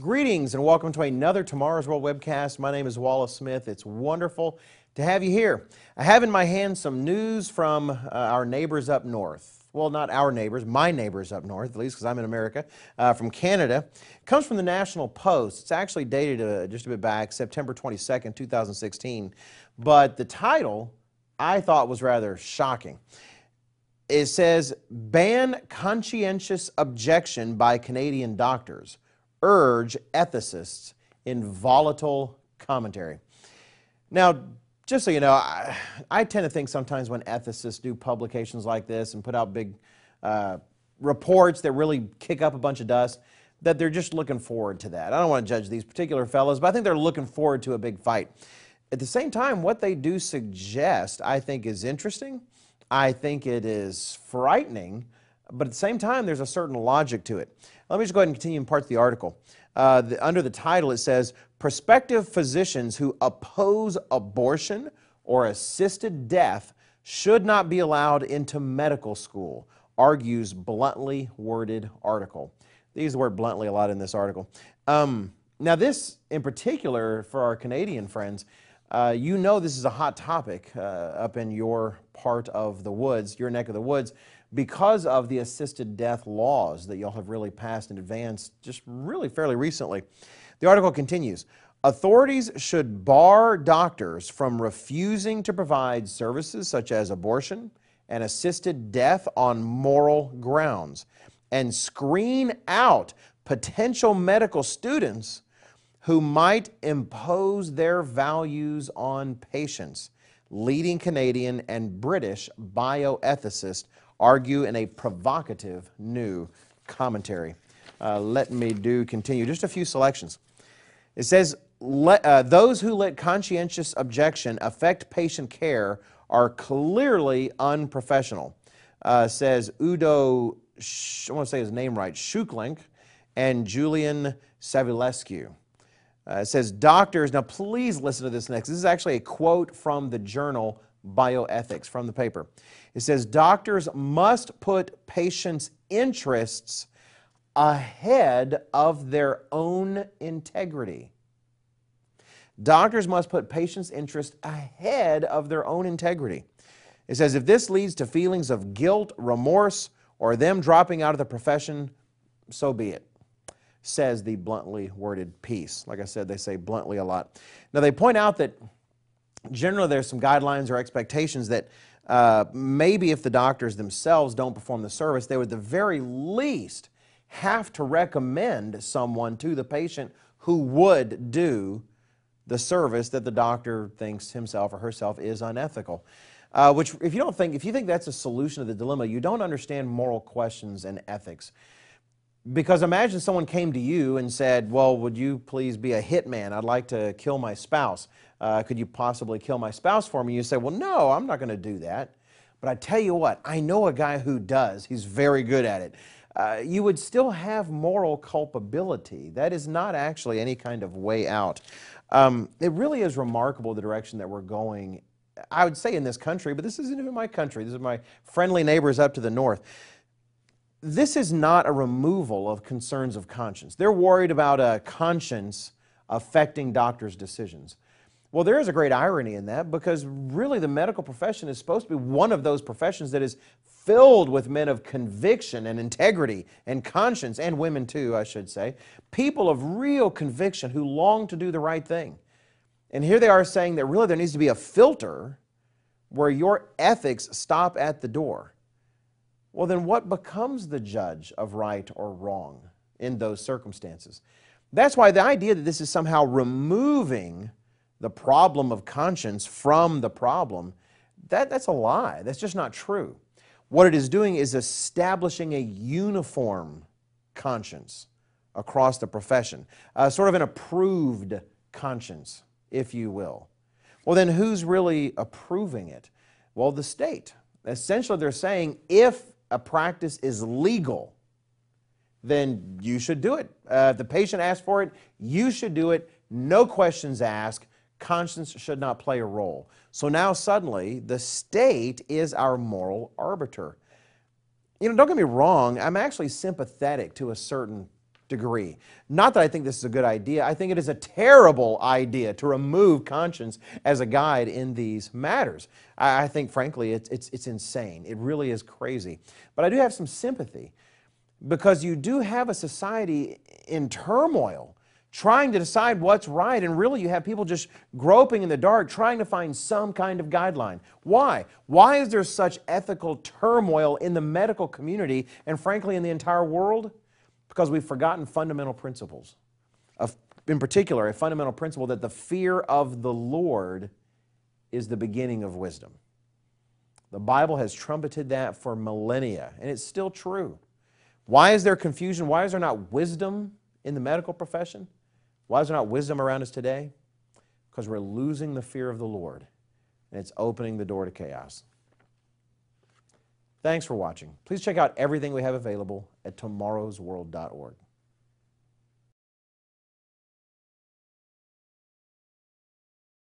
Greetings and welcome to another Tomorrow's World webcast. My name is Wallace Smith. It's wonderful to have you here. I have in my hand some news from uh, our neighbors up north. Well, not our neighbors, my neighbors up north, at least because I'm in America, uh, from Canada. It comes from the National Post. It's actually dated uh, just a bit back, September 22nd, 2016. But the title I thought was rather shocking. It says, Ban conscientious objection by Canadian doctors urge ethicists in volatile commentary. Now, just so you know, I, I, tend to think sometimes when ethicists do publications like this and put out big uh, reports that really kick up a bunch of dust, that they're just looking forward to that. I don't want to judge these particular fellows, but I think they're looking forward to a big fight. At the same time, what they do suggest, I think, is interesting. I think it is frightening, but at the same time, there's a certain logic to it. Let me just go ahead and continue in parts of the article. Uh, the, under the title, it says Prospective physicians who oppose abortion or assisted death should not be allowed into medical school, argues bluntly worded article. They use the word bluntly a lot in this article. Um, now, this in particular, for our Canadian friends, uh, you know this is a hot topic uh, up in your part of the woods, your neck of the woods because of the assisted death laws that y'all have really passed in advance just really fairly recently. The article continues, authorities should bar doctors from refusing to provide services such as abortion and assisted death on moral grounds and screen out potential medical students who might impose their values on patients. Leading Canadian and British bioethicists argue in a provocative new commentary. Uh, let me do continue. Just a few selections. It says, let, uh, those who let conscientious objection affect patient care are clearly unprofessional, uh, says Udo, I want to say his name right, Schuklenk and Julian Savulescu. Uh, it says, doctors, now please listen to this next. This is actually a quote from the journal Bioethics from the paper. It says doctors must put patients' interests ahead of their own integrity. Doctors must put patients' interests ahead of their own integrity. It says if this leads to feelings of guilt, remorse, or them dropping out of the profession, so be it, says the bluntly worded piece. Like I said, they say bluntly a lot. Now, they point out that generally there's some guidelines or expectations that uh, maybe if the doctors themselves don't perform the service, they would the very least have to recommend someone to the patient who would do the service that the doctor thinks himself or herself is unethical. Uh, which, if you don't think, if you think that's a solution to the dilemma, you don't understand moral questions and ethics. Because imagine someone came to you and said, Well, would you please be a hitman? I'd like to kill my spouse. Uh, could you possibly kill my spouse for me? You say, Well, no, I'm not going to do that. But I tell you what, I know a guy who does. He's very good at it. Uh, you would still have moral culpability. That is not actually any kind of way out. Um, it really is remarkable the direction that we're going, I would say in this country, but this isn't even my country. This is my friendly neighbors up to the north this is not a removal of concerns of conscience. They're worried about a conscience affecting doctors' decisions. Well, there is a great irony in that because really the medical profession is supposed to be one of those professions that is filled with men of conviction and integrity and conscience, and women too, I should say. People of real conviction who long to do the right thing. And here they are saying that really there needs to be a filter where your ethics stop at the door. Well, then what becomes the judge of right or wrong in those circumstances? That's why the idea that this is somehow removing the problem of conscience from the problem, that, that's a lie. That's just not true. What it is doing is establishing a uniform conscience across the profession, uh, sort of an approved conscience, if you will. Well, then who's really approving it? Well, the state. Essentially, they're saying if a practice is legal, then you should do it. Uh, if the patient asks for it, you should do it. No questions asked. Conscience should not play a role. So now suddenly the state is our moral arbiter. You know, don't get me wrong, I'm actually sympathetic to a certain degree. Not that I think this is a good idea. I think it is a terrible idea to remove conscience as a guide in these matters. I, I think, frankly, it's, it's, it's insane. It really is crazy. But I do have some sympathy because you do have a society in turmoil trying to decide what's right, and really you have people just groping in the dark trying to find some kind of guideline. Why? Why is there such ethical turmoil in the medical community and, frankly, in the entire world? Because we've forgotten fundamental principles. Of, in particular, a fundamental principle that the fear of the Lord is the beginning of wisdom. The Bible has trumpeted that for millennia, and it's still true. Why is there confusion? Why is there not wisdom in the medical profession? Why is there not wisdom around us today? Because we're losing the fear of the Lord, and it's opening the door to chaos. Thanks for watching. Please check out everything we have available at tomorrowsworld.org.